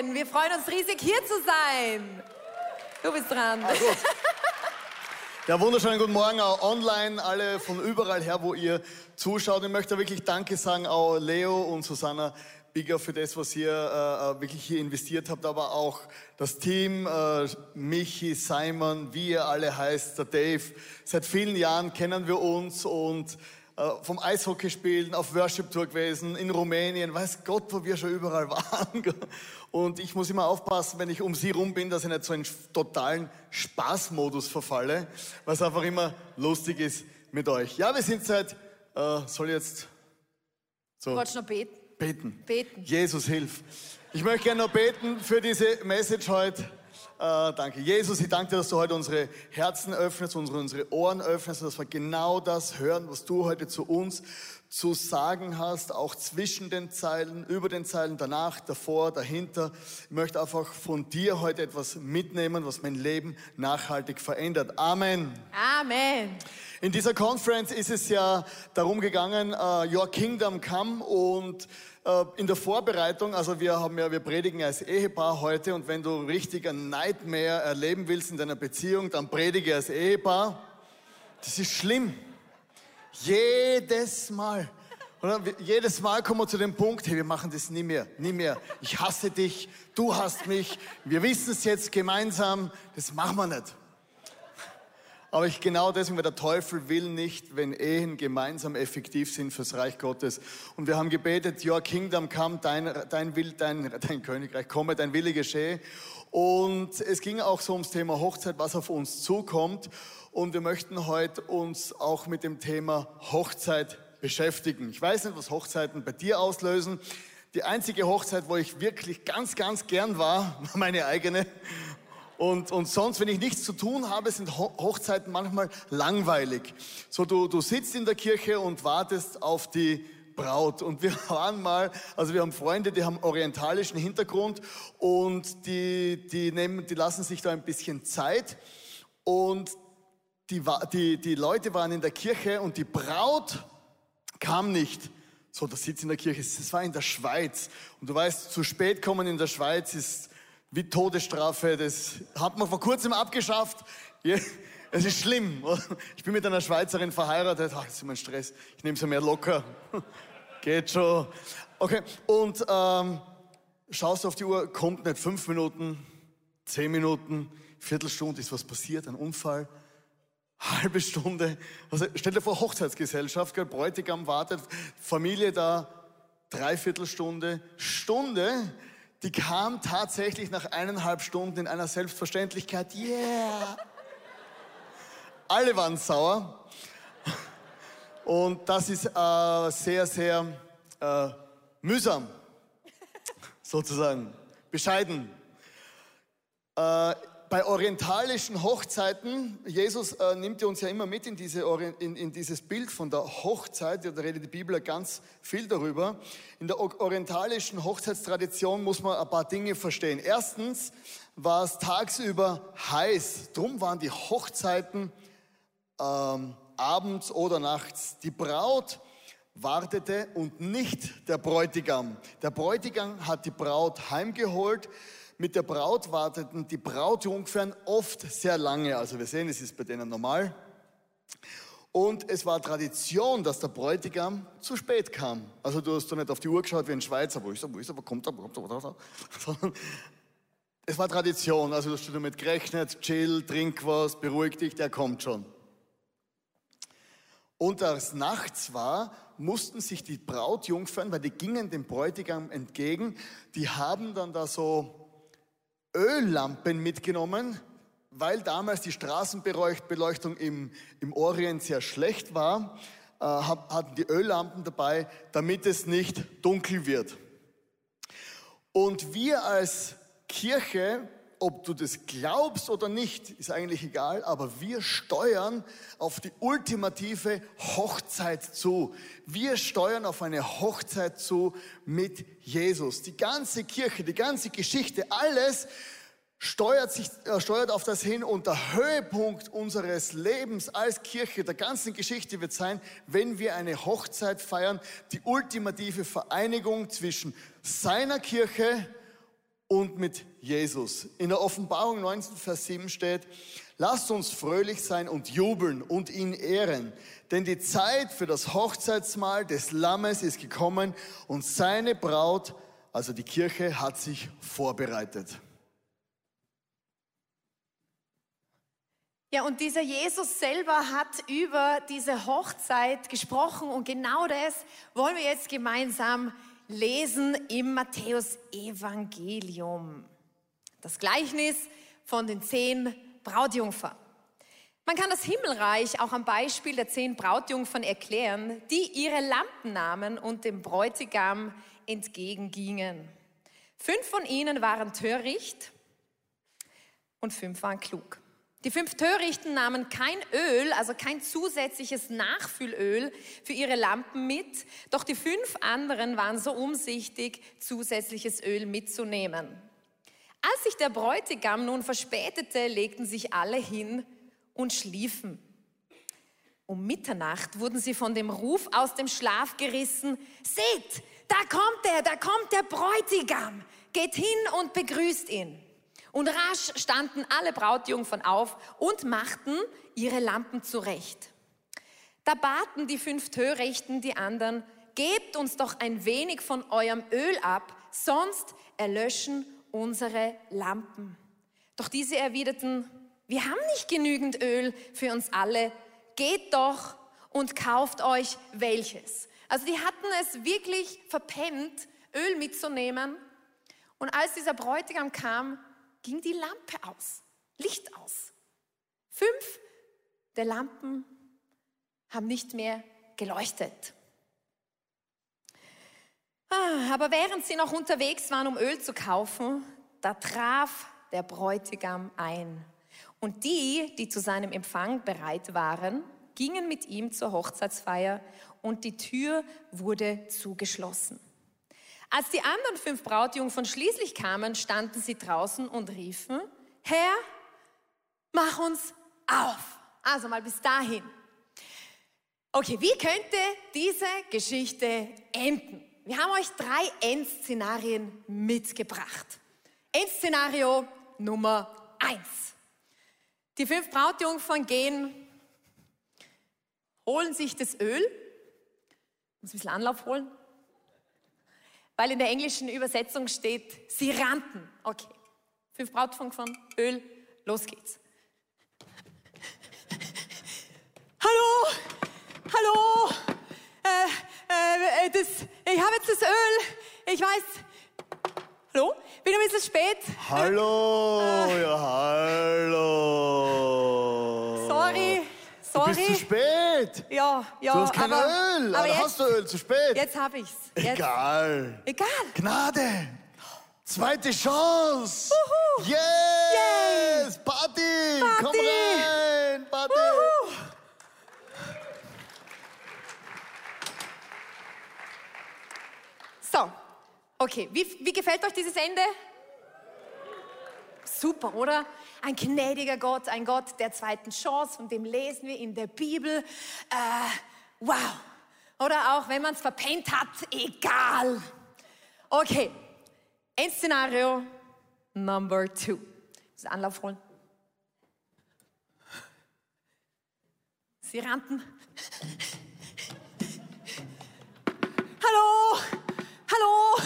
Morgen. Wir freuen uns riesig, hier zu sein. Du bist dran. Ah, ja, wunderschönen guten Morgen auch online, alle von überall her, wo ihr zuschaut. Ich möchte wirklich Danke sagen, auch Leo und Susanna Bigger für das, was ihr äh, äh, wirklich hier investiert habt, aber auch das Team, äh, Michi, Simon, wie ihr alle heißt, der Dave. Seit vielen Jahren kennen wir uns und äh, vom Eishockey spielen, auf Worship Tour gewesen, in Rumänien, weiß Gott, wo wir schon überall waren. Und ich muss immer aufpassen, wenn ich um sie rum bin, dass ich nicht so einen totalen Spaßmodus verfalle, was einfach immer lustig ist mit euch. Ja, wir sind seit, äh, soll jetzt so. Wolltest noch beten? Beten. Beten. Jesus, hilf. Ich möchte gerne noch beten für diese Message heute. Äh, danke. Jesus, ich danke dir, dass du heute unsere Herzen öffnest, unsere, unsere Ohren öffnest, dass wir genau das hören, was du heute zu uns zu sagen hast, auch zwischen den Zeilen, über den Zeilen, danach, davor, dahinter. Ich möchte einfach von dir heute etwas mitnehmen, was mein Leben nachhaltig verändert. Amen. Amen. In dieser Conference ist es ja darum gegangen, uh, Your Kingdom Come und in der Vorbereitung, also wir haben ja, wir predigen als Ehepaar heute und wenn du richtig ein Nightmare erleben willst in deiner Beziehung, dann predige als Ehepaar. Das ist schlimm. Jedes Mal. Oder? Jedes Mal kommen wir zu dem Punkt, hey, wir machen das nie mehr, nie mehr. Ich hasse dich, du hasst mich, wir wissen es jetzt gemeinsam, das machen wir nicht. Aber ich genau deswegen, weil der Teufel will nicht, wenn Ehen gemeinsam effektiv sind fürs Reich Gottes. Und wir haben gebetet, Your Kingdom come, dein, dein Will, dein, dein Königreich komme, dein Wille geschehe. Und es ging auch so ums Thema Hochzeit, was auf uns zukommt. Und wir möchten heute uns auch mit dem Thema Hochzeit beschäftigen. Ich weiß nicht, was Hochzeiten bei dir auslösen. Die einzige Hochzeit, wo ich wirklich ganz, ganz gern war, war meine eigene. Und, und sonst, wenn ich nichts zu tun habe, sind Hochzeiten manchmal langweilig. So, du, du sitzt in der Kirche und wartest auf die Braut. Und wir waren mal, also wir haben Freunde, die haben orientalischen Hintergrund und die, die, nehmen, die lassen sich da ein bisschen Zeit. Und die, die, die Leute waren in der Kirche und die Braut kam nicht. So, das sitzt in der Kirche. Das war in der Schweiz. Und du weißt, zu spät kommen in der Schweiz ist wie Todesstrafe. Das hat man vor kurzem abgeschafft. Es ist schlimm. Ich bin mit einer Schweizerin verheiratet. Ach, das ist immer ein Stress. Ich nehme sie mehr locker. Geht schon. Okay. Und ähm, schaust auf die Uhr, kommt nicht fünf Minuten, zehn Minuten, Viertelstunde, ist was passiert, ein Unfall, halbe Stunde. Also stell dir vor, Hochzeitsgesellschaft, gell, Bräutigam wartet, Familie da, Dreiviertelstunde, Stunde die kam tatsächlich nach eineinhalb Stunden in einer Selbstverständlichkeit. Yeah! Alle waren sauer. Und das ist äh, sehr, sehr äh, mühsam, sozusagen, bescheiden. Äh, bei orientalischen Hochzeiten, Jesus äh, nimmt uns ja immer mit in, diese, in, in, dieses Bild von der Hochzeit, da redet die Bibel ganz viel darüber. In der orientalischen Hochzeitstradition muss man ein paar Dinge verstehen. Erstens war es tagsüber heiß, drum waren die Hochzeiten ähm, abends oder nachts. Die Braut wartete und nicht der Bräutigam. Der Bräutigam hat die Braut heimgeholt, mit der Braut warteten die Brautjungfern oft sehr lange. Also wir sehen, es ist bei denen normal. Und es war Tradition, dass der Bräutigam zu spät kam. Also du hast doch nicht auf die Uhr geschaut wie ein Schweizer, wo ist er, wo ist er, wo kommt er, wo kommt er, wo kommt er. es war Tradition, also du hast damit gerechnet, chill, trink was, beruhig dich, der kommt schon. Und als nachts war, mussten sich die Brautjungfern, weil die gingen dem Bräutigam entgegen, die haben dann da so Öllampen mitgenommen, weil damals die Straßenbeleuchtung im, im Orient sehr schlecht war, äh, hatten die Öllampen dabei, damit es nicht dunkel wird. Und wir als Kirche ob du das glaubst oder nicht, ist eigentlich egal, aber wir steuern auf die ultimative Hochzeit zu. Wir steuern auf eine Hochzeit zu mit Jesus. Die ganze Kirche, die ganze Geschichte, alles steuert, sich, äh, steuert auf das hin und der Höhepunkt unseres Lebens als Kirche, der ganzen Geschichte wird sein, wenn wir eine Hochzeit feiern, die ultimative Vereinigung zwischen seiner Kirche und mit Jesus. In der Offenbarung 19, Vers 7 steht, lasst uns fröhlich sein und jubeln und ihn ehren, denn die Zeit für das Hochzeitsmahl des Lammes ist gekommen und seine Braut, also die Kirche, hat sich vorbereitet. Ja, und dieser Jesus selber hat über diese Hochzeit gesprochen und genau das wollen wir jetzt gemeinsam lesen im Matthäus-Evangelium. Das Gleichnis von den zehn Brautjungfern. Man kann das Himmelreich auch am Beispiel der zehn Brautjungfern erklären, die ihre Lampen nahmen und dem Bräutigam entgegengingen. Fünf von ihnen waren töricht und fünf waren klug. Die fünf Törichten nahmen kein Öl, also kein zusätzliches Nachfüllöl für ihre Lampen mit, doch die fünf anderen waren so umsichtig, zusätzliches Öl mitzunehmen. Als sich der Bräutigam nun verspätete, legten sich alle hin und schliefen. Um Mitternacht wurden sie von dem Ruf aus dem Schlaf gerissen. Seht, da kommt er, da kommt der Bräutigam. Geht hin und begrüßt ihn. Und rasch standen alle Brautjungfern auf und machten ihre Lampen zurecht. Da baten die fünf Törichten die anderen, gebt uns doch ein wenig von eurem Öl ab, sonst erlöschen unsere Lampen. Doch diese erwiderten, wir haben nicht genügend Öl für uns alle, geht doch und kauft euch welches. Also die hatten es wirklich verpennt, Öl mitzunehmen. Und als dieser Bräutigam kam, ging die Lampe aus, Licht aus. Fünf der Lampen haben nicht mehr geleuchtet. Ah, aber während sie noch unterwegs waren, um Öl zu kaufen, da traf der Bräutigam ein. Und die, die zu seinem Empfang bereit waren, gingen mit ihm zur Hochzeitsfeier und die Tür wurde zugeschlossen. Als die anderen fünf Brautjungfern schließlich kamen, standen sie draußen und riefen, Herr, mach uns auf. Also mal bis dahin. Okay, wie könnte diese Geschichte enden? Wir haben euch drei Endszenarien mitgebracht. Endszenario Nummer eins. Die fünf Brautjungfern gehen, holen sich das Öl, muss ein bisschen Anlauf holen, weil in der englischen Übersetzung steht, sie rannten. Okay, fünf Brautfunk von Öl, los geht's. Hallo, hallo, äh, äh, das, ich habe jetzt das Öl, ich weiß, hallo, bin ein bisschen spät. Hallo, Äh. ja, hallo. Sorry, bist zu spät. Ja, ja, Du hast kein aber, Öl. aber jetzt, hast du Öl? Zu spät. jetzt habe ich's. Jetzt. Egal. Egal. Gnade. Zweite Chance. Wuhu. Yes. Party. Komm Party. rein. Party. Wuhu. So, okay, wie, wie gefällt euch dieses Ende? Super, oder? Ein gnädiger Gott, ein Gott der zweiten Chance, von dem lesen wir in der Bibel. Äh, wow. Oder auch, wenn man es verpennt hat, egal. Okay, Endszenario Number two. Das Anlauf holen. Sie rannten. Hallo, hallo.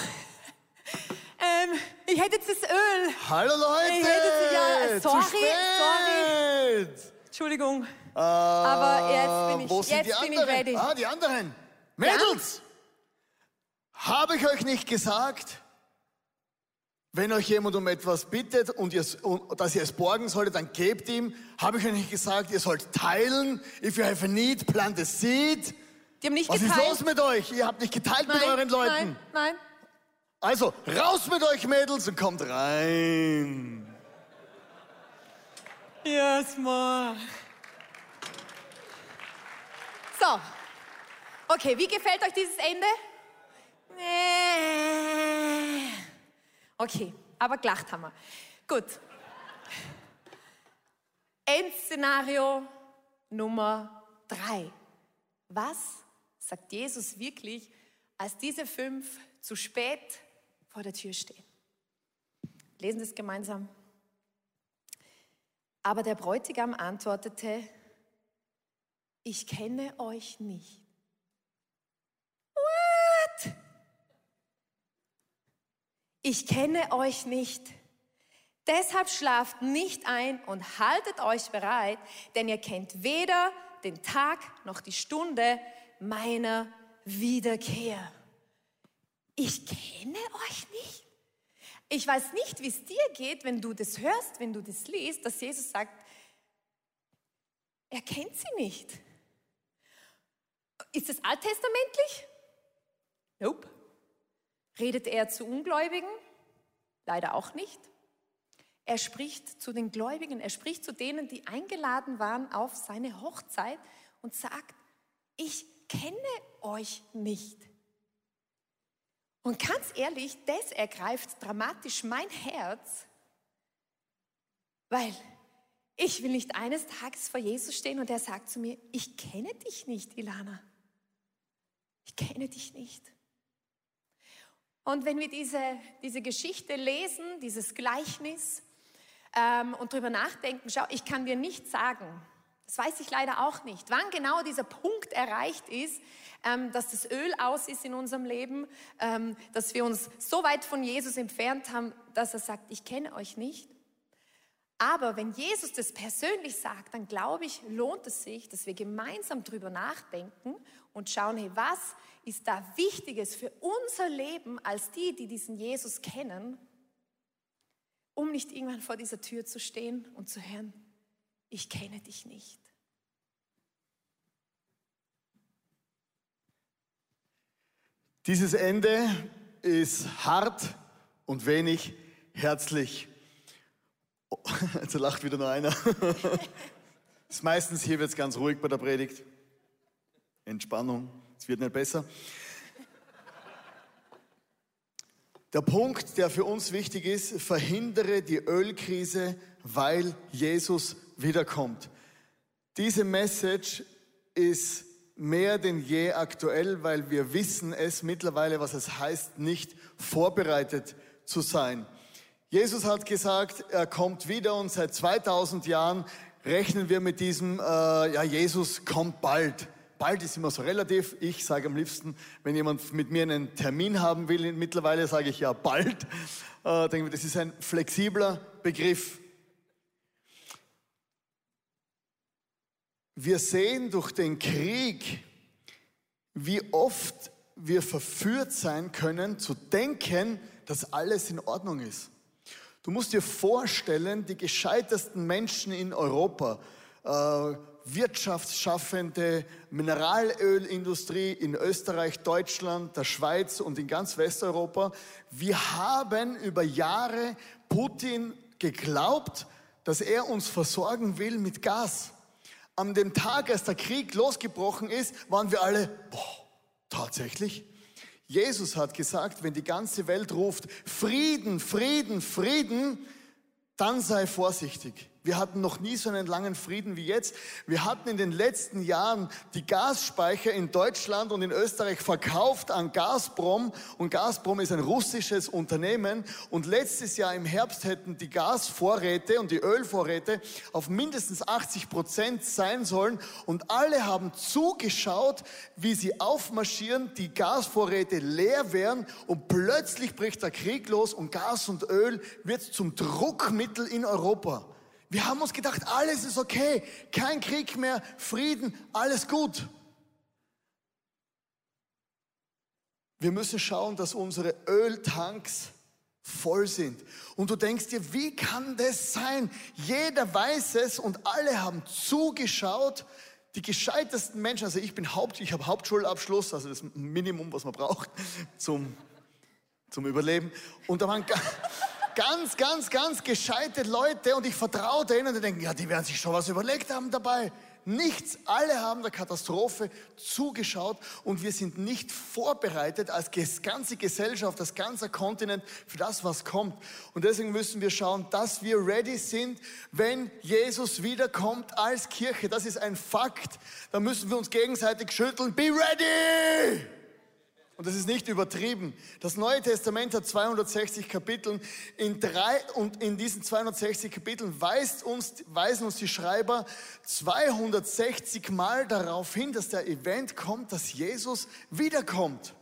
Ich hätte jetzt das Öl. Hallo Leute. Ich hätte- ja, Zu sorry. Entschuldigung. Äh, Aber jetzt bin ich- wo sind jetzt die bin ich ready. Ah, die anderen. Mädels. Habe ich euch nicht gesagt, wenn euch jemand um etwas bittet und, ihr, und dass ihr es borgen solltet, dann gebt ihm. Habe ich euch nicht gesagt, ihr sollt teilen. If you have a need, plant a seed. Die haben nicht Was geteilt. ist los mit euch? Ihr habt nicht geteilt nein, mit euren Leuten. Nein, nein. Also, raus mit euch Mädels und kommt rein. Yes, ma. So. Okay, wie gefällt euch dieses Ende? Okay, aber gelacht haben wir. Gut. Endszenario Nummer drei. Was sagt Jesus wirklich, als diese fünf zu spät vor der Tür stehen? lesen das gemeinsam. Aber der Bräutigam antwortete, ich kenne euch nicht. What? Ich kenne euch nicht. Deshalb schlaft nicht ein und haltet euch bereit, denn ihr kennt weder den Tag noch die Stunde meiner Wiederkehr. Ich kenne euch nicht. Ich weiß nicht, wie es dir geht, wenn du das hörst, wenn du das liest, dass Jesus sagt, er kennt sie nicht. Ist es alttestamentlich? Nope. Redet er zu Ungläubigen? Leider auch nicht. Er spricht zu den Gläubigen, er spricht zu denen, die eingeladen waren auf seine Hochzeit und sagt, ich kenne euch nicht. Und ganz ehrlich, das ergreift dramatisch mein Herz, weil ich will nicht eines Tages vor Jesus stehen und er sagt zu mir, ich kenne dich nicht, Ilana. Ich kenne dich nicht. Und wenn wir diese, diese Geschichte lesen, dieses Gleichnis, ähm, und darüber nachdenken, schau, ich kann dir nicht sagen, das weiß ich leider auch nicht, wann genau dieser Punkt erreicht ist, ähm, dass das Öl aus ist in unserem Leben, ähm, dass wir uns so weit von Jesus entfernt haben, dass er sagt, ich kenne euch nicht. Aber wenn Jesus das persönlich sagt, dann glaube ich, lohnt es sich, dass wir gemeinsam darüber nachdenken und schauen, hey, was ist da Wichtiges für unser Leben als die, die diesen Jesus kennen um nicht irgendwann vor dieser Tür zu stehen und zu hören, ich kenne dich nicht. Dieses Ende ist hart und wenig herzlich. Oh, jetzt lacht wieder nur einer. ist meistens hier wird es ganz ruhig bei der Predigt. Entspannung, es wird nicht besser. Der Punkt, der für uns wichtig ist, verhindere die Ölkrise, weil Jesus wiederkommt. Diese Message ist mehr denn je aktuell, weil wir wissen es mittlerweile, was es heißt, nicht vorbereitet zu sein. Jesus hat gesagt, er kommt wieder und seit 2000 Jahren rechnen wir mit diesem, äh, ja, Jesus kommt bald bald ist immer so relativ. Ich sage am liebsten, wenn jemand mit mir einen Termin haben will, mittlerweile sage ich ja bald. Äh, denke, das ist ein flexibler Begriff. Wir sehen durch den Krieg, wie oft wir verführt sein können, zu denken, dass alles in Ordnung ist. Du musst dir vorstellen, die gescheitersten Menschen in Europa, äh, wirtschaftsschaffende Mineralölindustrie in Österreich, Deutschland, der Schweiz und in ganz Westeuropa. Wir haben über Jahre Putin geglaubt, dass er uns versorgen will mit Gas. An dem Tag, als der Krieg losgebrochen ist, waren wir alle, boah, tatsächlich? Jesus hat gesagt, wenn die ganze Welt ruft, Frieden, Frieden, Frieden, dann sei vorsichtig. Wir hatten noch nie so einen langen Frieden wie jetzt. Wir hatten in den letzten Jahren die Gasspeicher in Deutschland und in Österreich verkauft an Gazprom. Und Gazprom ist ein russisches Unternehmen. Und letztes Jahr im Herbst hätten die Gasvorräte und die Ölvorräte auf mindestens 80 Prozent sein sollen. Und alle haben zugeschaut, wie sie aufmarschieren, die Gasvorräte leer werden. Und plötzlich bricht der Krieg los und Gas und Öl wird zum Druckmittel in Europa. Wir haben uns gedacht, alles ist okay, kein Krieg mehr, Frieden, alles gut. Wir müssen schauen, dass unsere Öltanks voll sind. Und du denkst dir, wie kann das sein? Jeder weiß es und alle haben zugeschaut. Die gescheitesten Menschen, also ich bin Haupt, ich habe Hauptschulabschluss, also das Minimum, was man braucht zum, zum Überleben. Und da waren ganz, ganz, ganz gescheite Leute und ich vertraue denen und denken, ja, die werden sich schon was überlegt haben dabei. Nichts. Alle haben der Katastrophe zugeschaut und wir sind nicht vorbereitet als ganze Gesellschaft, als ganzer Kontinent für das, was kommt. Und deswegen müssen wir schauen, dass wir ready sind, wenn Jesus wiederkommt als Kirche. Das ist ein Fakt. Da müssen wir uns gegenseitig schütteln. Be ready! Und das ist nicht übertrieben. Das Neue Testament hat 260 Kapitel. In drei, und in diesen 260 Kapiteln uns, weisen uns die Schreiber 260 Mal darauf hin, dass der Event kommt, dass Jesus wiederkommt.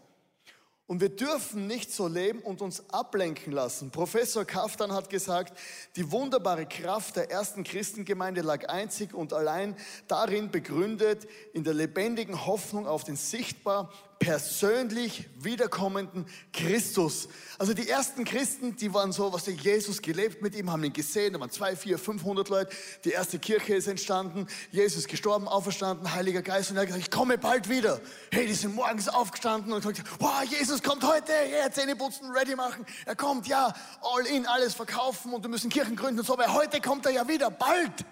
Und wir dürfen nicht so leben und uns ablenken lassen. Professor Kaftan hat gesagt, die wunderbare Kraft der ersten Christengemeinde lag einzig und allein darin begründet, in der lebendigen Hoffnung auf den sichtbar persönlich wiederkommenden Christus. Also die ersten Christen, die waren so, was Jesus gelebt mit ihm, haben ihn gesehen, da waren zwei, vier, 500 Leute. Die erste Kirche ist entstanden, Jesus gestorben, auferstanden, Heiliger Geist und er hat gesagt, ich komme bald wieder. Hey, die sind morgens aufgestanden und gesagt, wow, Jesus kommt heute, ja, Zähne putzen, ready machen. Er kommt, ja, all in, alles verkaufen und wir müssen Kirchen gründen und so, aber heute kommt er ja wieder, bald.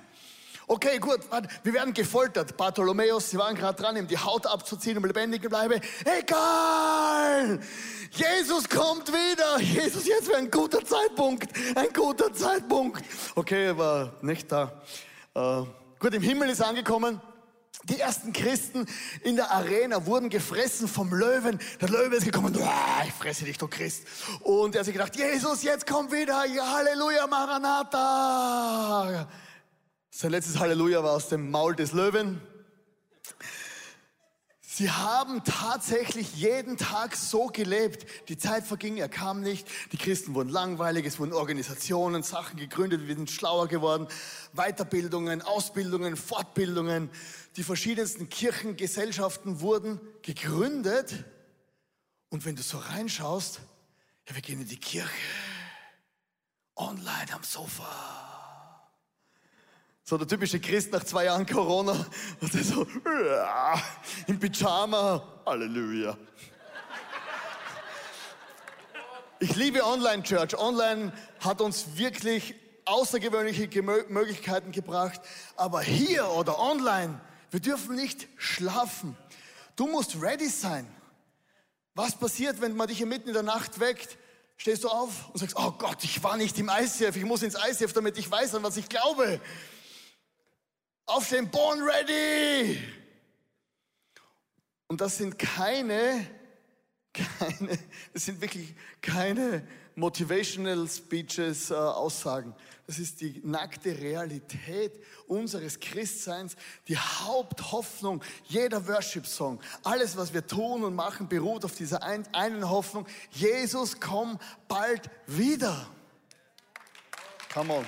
Okay, gut, wir werden gefoltert. Bartholomäus, sie waren gerade dran, ihm die Haut abzuziehen, um lebendig zu bleiben. Egal! Jesus kommt wieder. Jesus, jetzt wäre ein guter Zeitpunkt. Ein guter Zeitpunkt. Okay, er war nicht da. Äh, gut, im Himmel ist angekommen. Die ersten Christen in der Arena wurden gefressen vom Löwen. Der Löwe ist gekommen, ich fresse dich, du Christ. Und er hat sich gedacht, Jesus, jetzt komm wieder, ja, Halleluja, Maranatha. Sein letztes Halleluja war aus dem Maul des Löwen. Sie haben tatsächlich jeden Tag so gelebt. Die Zeit verging, er kam nicht. Die Christen wurden langweilig, es wurden Organisationen, Sachen gegründet, wir sind schlauer geworden. Weiterbildungen, Ausbildungen, Fortbildungen. Die verschiedensten Kirchengesellschaften wurden gegründet. Und wenn du so reinschaust, ja, wir gehen in die Kirche. Online am Sofa so der typische Christ nach zwei Jahren Corona. Und er so, im Pyjama. Halleluja. Ich liebe Online-Church. Online hat uns wirklich außergewöhnliche Möglichkeiten gebracht. Aber hier oder online, wir dürfen nicht schlafen. Du musst ready sein. Was passiert, wenn man dich mitten in der Nacht weckt? Stehst du auf und sagst, oh Gott, ich war nicht im ICF, ich muss ins ICF, damit ich weiß, an was ich glaube auf den Born Ready. Und das sind keine, keine, das sind wirklich keine Motivational Speeches, äh, Aussagen. Das ist die nackte Realität unseres Christseins, die Haupthoffnung jeder Worship-Song. Alles, was wir tun und machen, beruht auf dieser ein, einen Hoffnung. Jesus, komm bald wieder. Come on.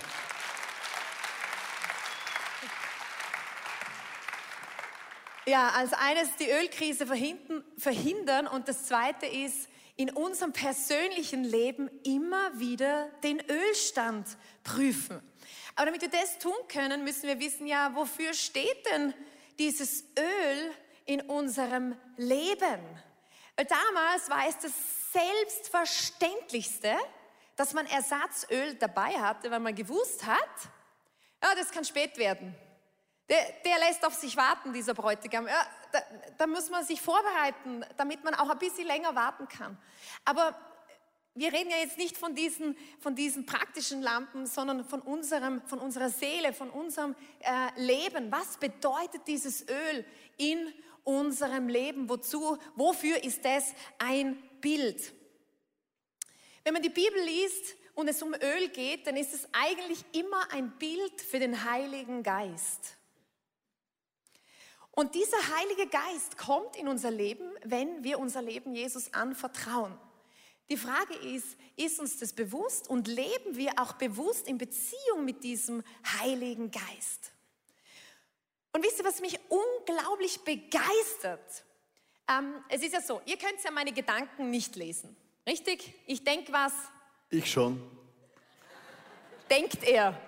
Ja, als eines die Ölkrise verhindern und das zweite ist, in unserem persönlichen Leben immer wieder den Ölstand prüfen. Aber damit wir das tun können, müssen wir wissen, ja, wofür steht denn dieses Öl in unserem Leben? Weil damals war es das Selbstverständlichste, dass man Ersatzöl dabei hatte, weil man gewusst hat, ja, das kann spät werden. Der, der lässt auf sich warten, dieser Bräutigam. Ja, da, da muss man sich vorbereiten, damit man auch ein bisschen länger warten kann. Aber wir reden ja jetzt nicht von diesen, von diesen praktischen Lampen, sondern von, unserem, von unserer Seele, von unserem äh, Leben. Was bedeutet dieses Öl in unserem Leben? Wozu, wofür ist das ein Bild? Wenn man die Bibel liest und es um Öl geht, dann ist es eigentlich immer ein Bild für den Heiligen Geist. Und dieser Heilige Geist kommt in unser Leben, wenn wir unser Leben Jesus anvertrauen. Die Frage ist, ist uns das bewusst und leben wir auch bewusst in Beziehung mit diesem Heiligen Geist? Und wisst ihr, was mich unglaublich begeistert? Ähm, es ist ja so, ihr könnt ja meine Gedanken nicht lesen, richtig? Ich denke was. Ich schon. Denkt er.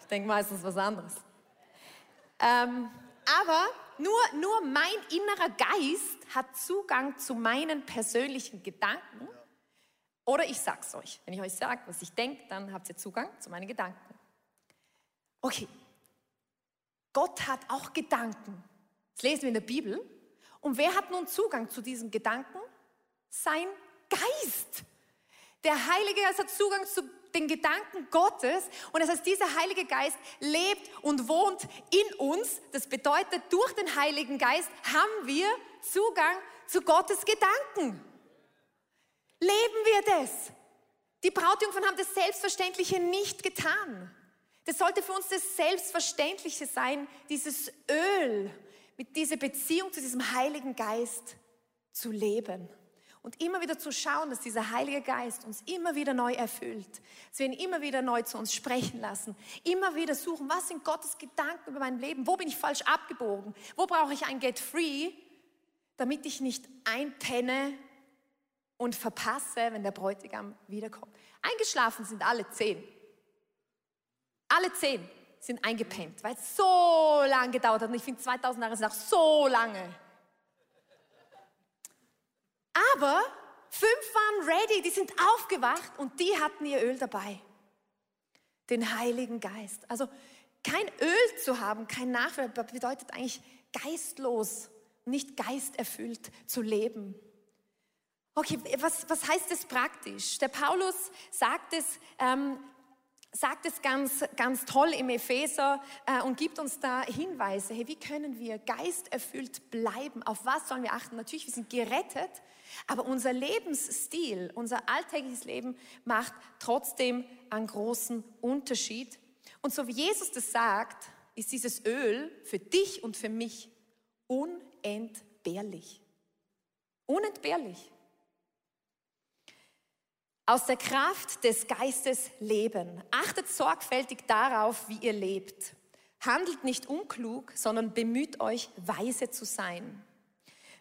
Ich denke meistens was anderes. Ähm, aber nur, nur mein innerer Geist hat Zugang zu meinen persönlichen Gedanken. Oder ich sag's euch. Wenn ich euch sage, was ich denke, dann habt ihr Zugang zu meinen Gedanken. Okay. Gott hat auch Gedanken. Das lesen wir in der Bibel. Und wer hat nun Zugang zu diesen Gedanken? Sein Geist. Der Heilige Geist hat Zugang zu den Gedanken Gottes. Und das heißt, dieser Heilige Geist lebt und wohnt in uns. Das bedeutet, durch den Heiligen Geist haben wir Zugang zu Gottes Gedanken. Leben wir das? Die Brautjungfern haben das Selbstverständliche nicht getan. Das sollte für uns das Selbstverständliche sein, dieses Öl, mit dieser Beziehung zu diesem Heiligen Geist zu leben. Und immer wieder zu schauen, dass dieser Heilige Geist uns immer wieder neu erfüllt. Dass wir ihn immer wieder neu zu uns sprechen lassen. Immer wieder suchen, was sind Gottes Gedanken über mein Leben? Wo bin ich falsch abgebogen? Wo brauche ich ein Get Free, damit ich nicht einpenne und verpasse, wenn der Bräutigam wiederkommt. Eingeschlafen sind alle zehn. Alle zehn sind eingepennt, weil es so lange gedauert hat. Und ich finde, 2000 Jahre sind auch so lange. Aber fünf waren ready, die sind aufgewacht und die hatten ihr Öl dabei. Den Heiligen Geist. Also kein Öl zu haben, kein Nachwelt, bedeutet eigentlich geistlos, nicht geisterfüllt zu leben. Okay, was, was heißt das praktisch? Der Paulus sagt es, ähm, sagt es ganz, ganz toll im Epheser äh, und gibt uns da Hinweise. Hey, wie können wir geisterfüllt bleiben? Auf was sollen wir achten? Natürlich, wir sind gerettet, aber unser Lebensstil, unser alltägliches Leben macht trotzdem einen großen Unterschied. Und so wie Jesus das sagt, ist dieses Öl für dich und für mich unentbehrlich. Unentbehrlich. Aus der Kraft des Geistes leben. Achtet sorgfältig darauf, wie ihr lebt. Handelt nicht unklug, sondern bemüht euch, weise zu sein.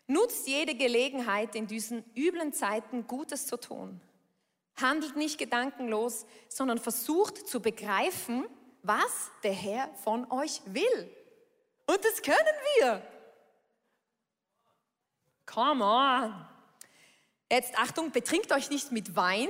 Nutzt jede Gelegenheit, in diesen üblen Zeiten Gutes zu tun. Handelt nicht gedankenlos, sondern versucht zu begreifen, was der Herr von euch will. Und das können wir. Come on. Jetzt Achtung, betrinkt euch nicht mit Wein,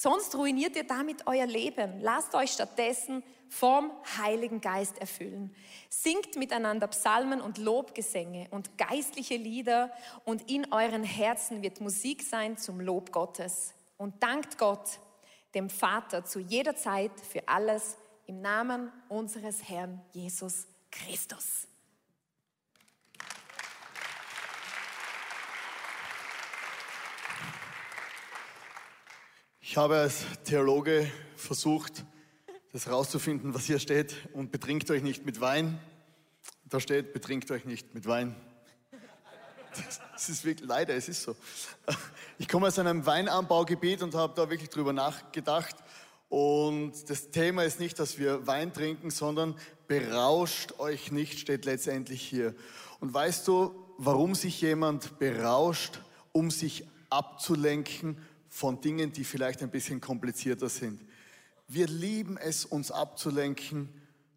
sonst ruiniert ihr damit euer Leben. Lasst euch stattdessen vom Heiligen Geist erfüllen. Singt miteinander Psalmen und Lobgesänge und geistliche Lieder und in euren Herzen wird Musik sein zum Lob Gottes. Und dankt Gott, dem Vater, zu jeder Zeit für alles im Namen unseres Herrn Jesus Christus. Ich habe als Theologe versucht, das rauszufinden, was hier steht. Und betrinkt euch nicht mit Wein. Da steht, betrinkt euch nicht mit Wein. Das ist wirklich, leider, es ist so. Ich komme aus einem Weinanbaugebiet und habe da wirklich drüber nachgedacht. Und das Thema ist nicht, dass wir Wein trinken, sondern berauscht euch nicht, steht letztendlich hier. Und weißt du, warum sich jemand berauscht, um sich abzulenken von Dingen, die vielleicht ein bisschen komplizierter sind? Wir lieben es, uns abzulenken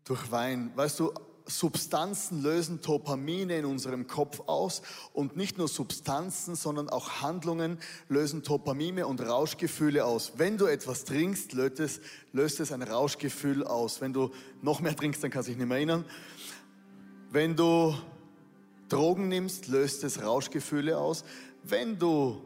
durch Wein. Weißt du, Substanzen lösen Dopamine in unserem Kopf aus und nicht nur Substanzen, sondern auch Handlungen lösen Dopamine und Rauschgefühle aus. Wenn du etwas trinkst, löst es, löst es ein Rauschgefühl aus. Wenn du noch mehr trinkst, dann kannst du dich nicht mehr erinnern. Wenn du Drogen nimmst, löst es Rauschgefühle aus. Wenn du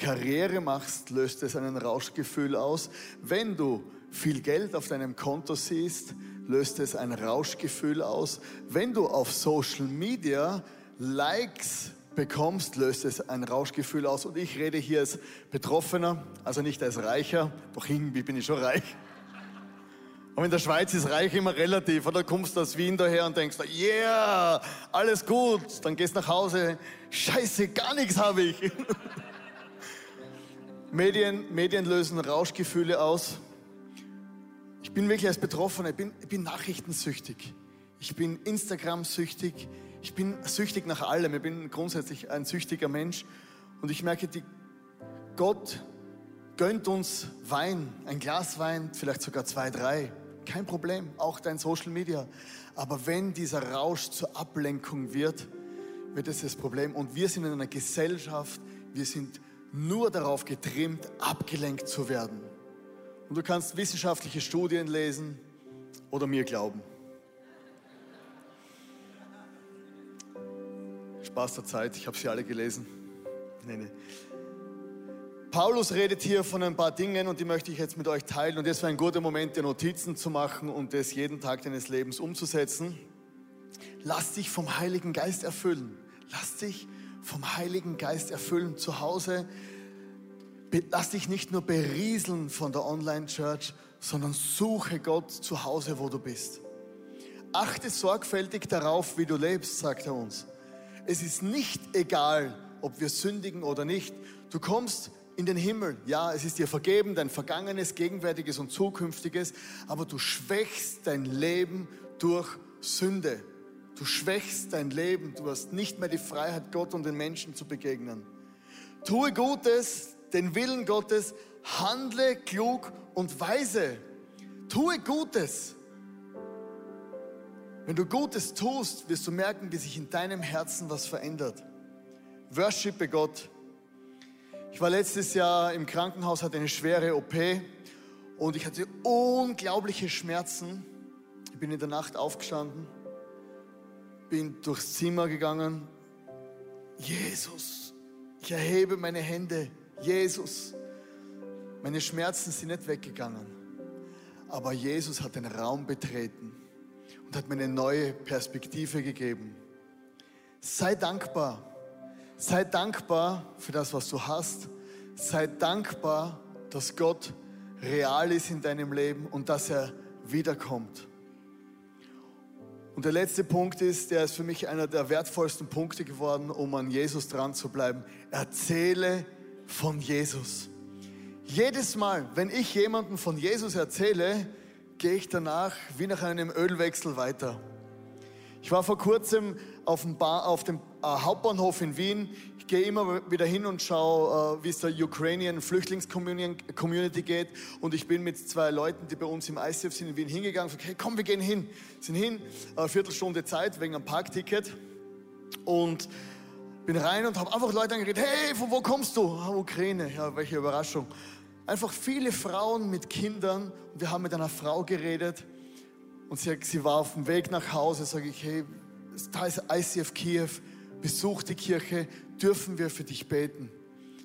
Karriere machst, löst es ein Rauschgefühl aus. Wenn du viel Geld auf deinem Konto siehst, löst es ein Rauschgefühl aus. Wenn du auf Social Media Likes bekommst, löst es ein Rauschgefühl aus. Und ich rede hier als Betroffener, also nicht als Reicher, doch irgendwie bin ich schon reich. Aber in der Schweiz ist reich immer relativ. Oder kommst du aus Wien daher und denkst, yeah, alles gut. Dann gehst nach Hause, scheiße, gar nichts habe ich. Medien, Medien lösen Rauschgefühle aus. Ich bin wirklich als Betroffener, ich bin, ich bin nachrichtensüchtig. Ich bin Instagram-süchtig. Ich bin süchtig nach allem. Ich bin grundsätzlich ein süchtiger Mensch. Und ich merke, die, Gott gönnt uns Wein, ein Glas Wein, vielleicht sogar zwei, drei. Kein Problem, auch dein Social Media. Aber wenn dieser Rausch zur Ablenkung wird, wird es das Problem. Und wir sind in einer Gesellschaft, wir sind nur darauf getrimmt, abgelenkt zu werden. Und du kannst wissenschaftliche Studien lesen oder mir glauben. Spaß der Zeit, ich habe sie alle gelesen. Nee, nee. Paulus redet hier von ein paar Dingen und die möchte ich jetzt mit euch teilen. Und jetzt wäre ein guter Moment, dir Notizen zu machen und das jeden Tag deines Lebens umzusetzen. Lass dich vom Heiligen Geist erfüllen. Lass dich vom Heiligen Geist erfüllen zu Hause. Lass dich nicht nur berieseln von der Online-Church, sondern suche Gott zu Hause, wo du bist. Achte sorgfältig darauf, wie du lebst, sagt er uns. Es ist nicht egal, ob wir sündigen oder nicht. Du kommst in den Himmel. Ja, es ist dir vergeben, dein vergangenes, gegenwärtiges und zukünftiges, aber du schwächst dein Leben durch Sünde. Du schwächst dein Leben, du hast nicht mehr die Freiheit, Gott und den Menschen zu begegnen. Tue Gutes, den Willen Gottes, handle klug und weise. Tue Gutes. Wenn du Gutes tust, wirst du merken, wie sich in deinem Herzen was verändert. Worshipe Gott. Ich war letztes Jahr im Krankenhaus, hatte eine schwere OP und ich hatte unglaubliche Schmerzen. Ich bin in der Nacht aufgestanden, bin durchs Zimmer gegangen. Jesus, ich erhebe meine Hände. Jesus, meine Schmerzen sind nicht weggegangen, aber Jesus hat den Raum betreten und hat mir eine neue Perspektive gegeben. Sei dankbar. Sei dankbar für das, was du hast. Sei dankbar, dass Gott real ist in deinem Leben und dass er wiederkommt. Und der letzte Punkt ist, der ist für mich einer der wertvollsten Punkte geworden, um an Jesus dran zu bleiben. Erzähle von Jesus. Jedes Mal, wenn ich jemandem von Jesus erzähle, gehe ich danach wie nach einem Ölwechsel weiter. Ich war vor kurzem auf dem, Bar, auf dem äh, Hauptbahnhof in Wien. Gehe immer wieder hin und schaue, äh, wie es der Ukrainian Flüchtlingscommunity geht. Und ich bin mit zwei Leuten, die bei uns im ICF sind in Wien hingegangen. Und hey, komm, wir gehen hin. Sind hin, eine Viertelstunde Zeit wegen einem Parkticket. Und bin rein und habe einfach Leute angeredet. Hey, von wo kommst du? Ah, Ukraine. Ja, welche Überraschung einfach viele Frauen mit Kindern. Wir haben mit einer Frau geredet und sie, sie war auf dem Weg nach Hause. Sage ich, hey, da ist ICF Kiew, besuch die Kirche, dürfen wir für dich beten.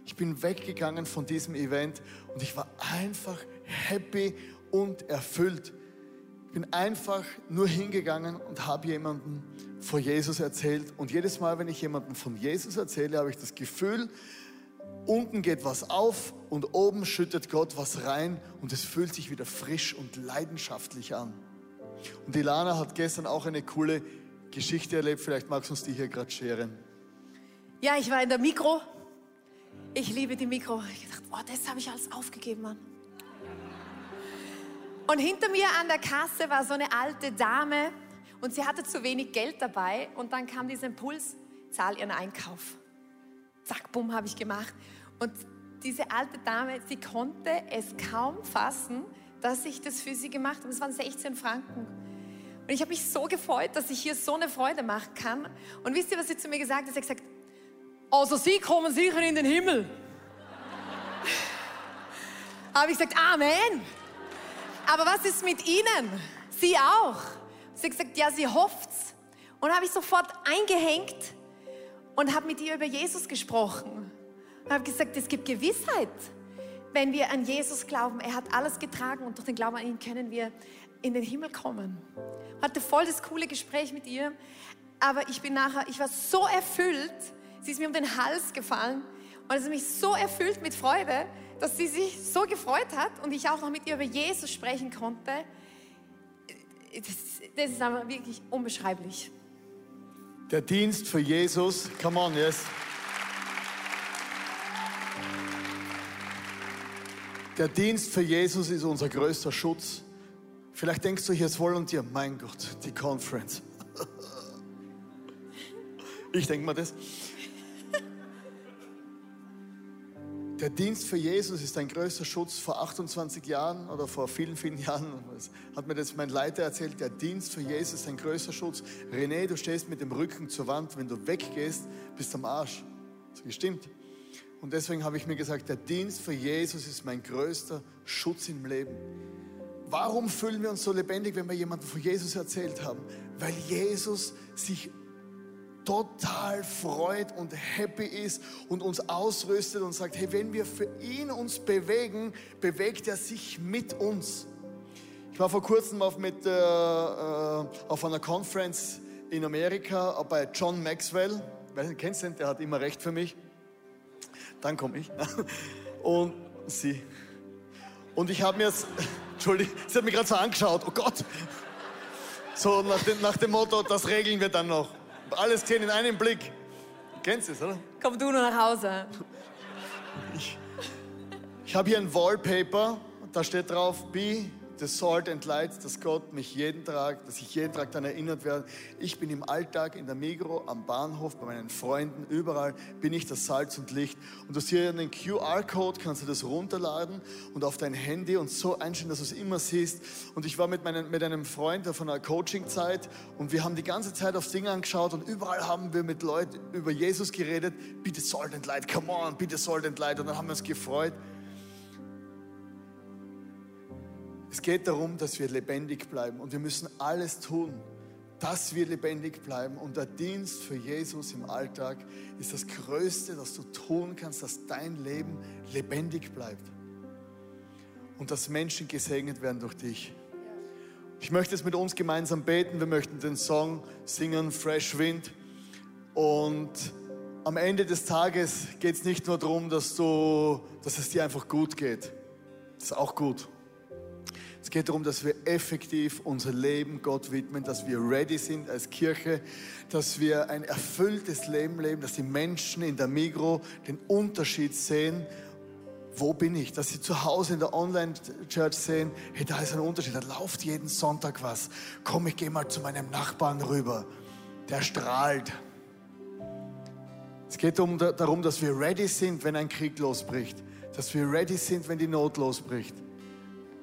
Ich bin weggegangen von diesem Event und ich war einfach happy und erfüllt. Ich bin einfach nur hingegangen und habe jemandem von Jesus erzählt. Und jedes Mal, wenn ich jemandem von Jesus erzähle, habe ich das Gefühl, Unten geht was auf und oben schüttet Gott was rein und es fühlt sich wieder frisch und leidenschaftlich an. Und Ilana hat gestern auch eine coole Geschichte erlebt. Vielleicht magst du uns die hier gerade scheren. Ja, ich war in der Mikro. Ich liebe die Mikro. Ich dachte, oh, das habe ich alles aufgegeben, Mann. Und hinter mir an der Kasse war so eine alte Dame und sie hatte zu wenig Geld dabei. Und dann kam dieser Impuls, zahl ihren Einkauf. Zack, bumm, habe ich gemacht. Und diese alte Dame, sie konnte es kaum fassen, dass ich das für sie gemacht habe. Es waren 16 Franken. Und ich habe mich so gefreut, dass ich hier so eine Freude machen kann. Und wisst ihr, was sie zu mir gesagt hat? Sie hat gesagt, also Sie kommen sicher in den Himmel. habe ich gesagt, Amen. Aber was ist mit Ihnen? Sie auch. Sie hat gesagt, ja, sie hofft's. Und habe ich sofort eingehängt und habe mit ihr über Jesus gesprochen. Ich habe gesagt, es gibt Gewissheit, wenn wir an Jesus glauben. Er hat alles getragen und durch den Glauben an ihn können wir in den Himmel kommen. Hatte voll das coole Gespräch mit ihr, aber ich bin nachher, ich war so erfüllt, sie ist mir um den Hals gefallen und es hat mich so erfüllt mit Freude, dass sie sich so gefreut hat und ich auch noch mit ihr über Jesus sprechen konnte. Das, das ist aber wirklich unbeschreiblich. Der Dienst für Jesus, come on, yes. Der Dienst für Jesus ist unser größter Schutz. Vielleicht denkst du voll und dir, mein Gott, die Conference. Ich denke mal das. Der Dienst für Jesus ist ein größter Schutz. Vor 28 Jahren oder vor vielen, vielen Jahren hat mir das mein Leiter erzählt. Der Dienst für Jesus ist ein größter Schutz. René, du stehst mit dem Rücken zur Wand. Wenn du weggehst, bist du am Arsch. Das gestimmt. Und deswegen habe ich mir gesagt, der Dienst für Jesus ist mein größter Schutz im Leben. Warum fühlen wir uns so lebendig, wenn wir jemandem von Jesus erzählt haben? Weil Jesus sich total freut und happy ist und uns ausrüstet und sagt, hey, wenn wir für ihn uns bewegen, bewegt er sich mit uns. Ich war vor kurzem auf, mit, äh, äh auf einer Conference in Amerika bei John Maxwell. nicht, kennst du den, der hat immer recht für mich. Dann komme ich. Und sie. Und ich habe mir jetzt, Entschuldigung, sie hat mich gerade so angeschaut, oh Gott. So nach dem, nach dem Motto, das regeln wir dann noch. Alles gesehen in einem Blick. Kennst du es, oder? Komm du nur nach Hause. Ich, ich habe hier ein Wallpaper, da steht drauf, be the salt and light, dass Gott mich jeden Tag, dass ich jeden Tag daran erinnert werde. Ich bin im Alltag, in der Migro, am Bahnhof, bei meinen Freunden, überall bin ich das Salz und Licht. Und du hast hier einen QR-Code, kannst du das runterladen und auf dein Handy und so einstellen, dass du es immer siehst. Und ich war mit, meinen, mit einem Freund von einer Coaching-Zeit und wir haben die ganze Zeit aufs Ding angeschaut und überall haben wir mit Leuten über Jesus geredet. Bitte Salt and Light, come on, bitte Salt and Light. Und dann haben wir uns gefreut. Es geht darum, dass wir lebendig bleiben und wir müssen alles tun, dass wir lebendig bleiben. Und der Dienst für Jesus im Alltag ist das Größte, das du tun kannst, dass dein Leben lebendig bleibt und dass Menschen gesegnet werden durch dich. Ich möchte es mit uns gemeinsam beten. Wir möchten den Song singen, Fresh Wind. Und am Ende des Tages geht es nicht nur darum, dass, du, dass es dir einfach gut geht. Das ist auch gut. Es geht darum, dass wir effektiv unser Leben Gott widmen, dass wir ready sind als Kirche, dass wir ein erfülltes Leben leben, dass die Menschen in der Migro den Unterschied sehen. Wo bin ich? Dass sie zu Hause in der Online-Church sehen, hey, da ist ein Unterschied, da läuft jeden Sonntag was. Komm, ich gehe mal zu meinem Nachbarn rüber. Der strahlt. Es geht darum, dass wir ready sind, wenn ein Krieg losbricht. Dass wir ready sind, wenn die Not losbricht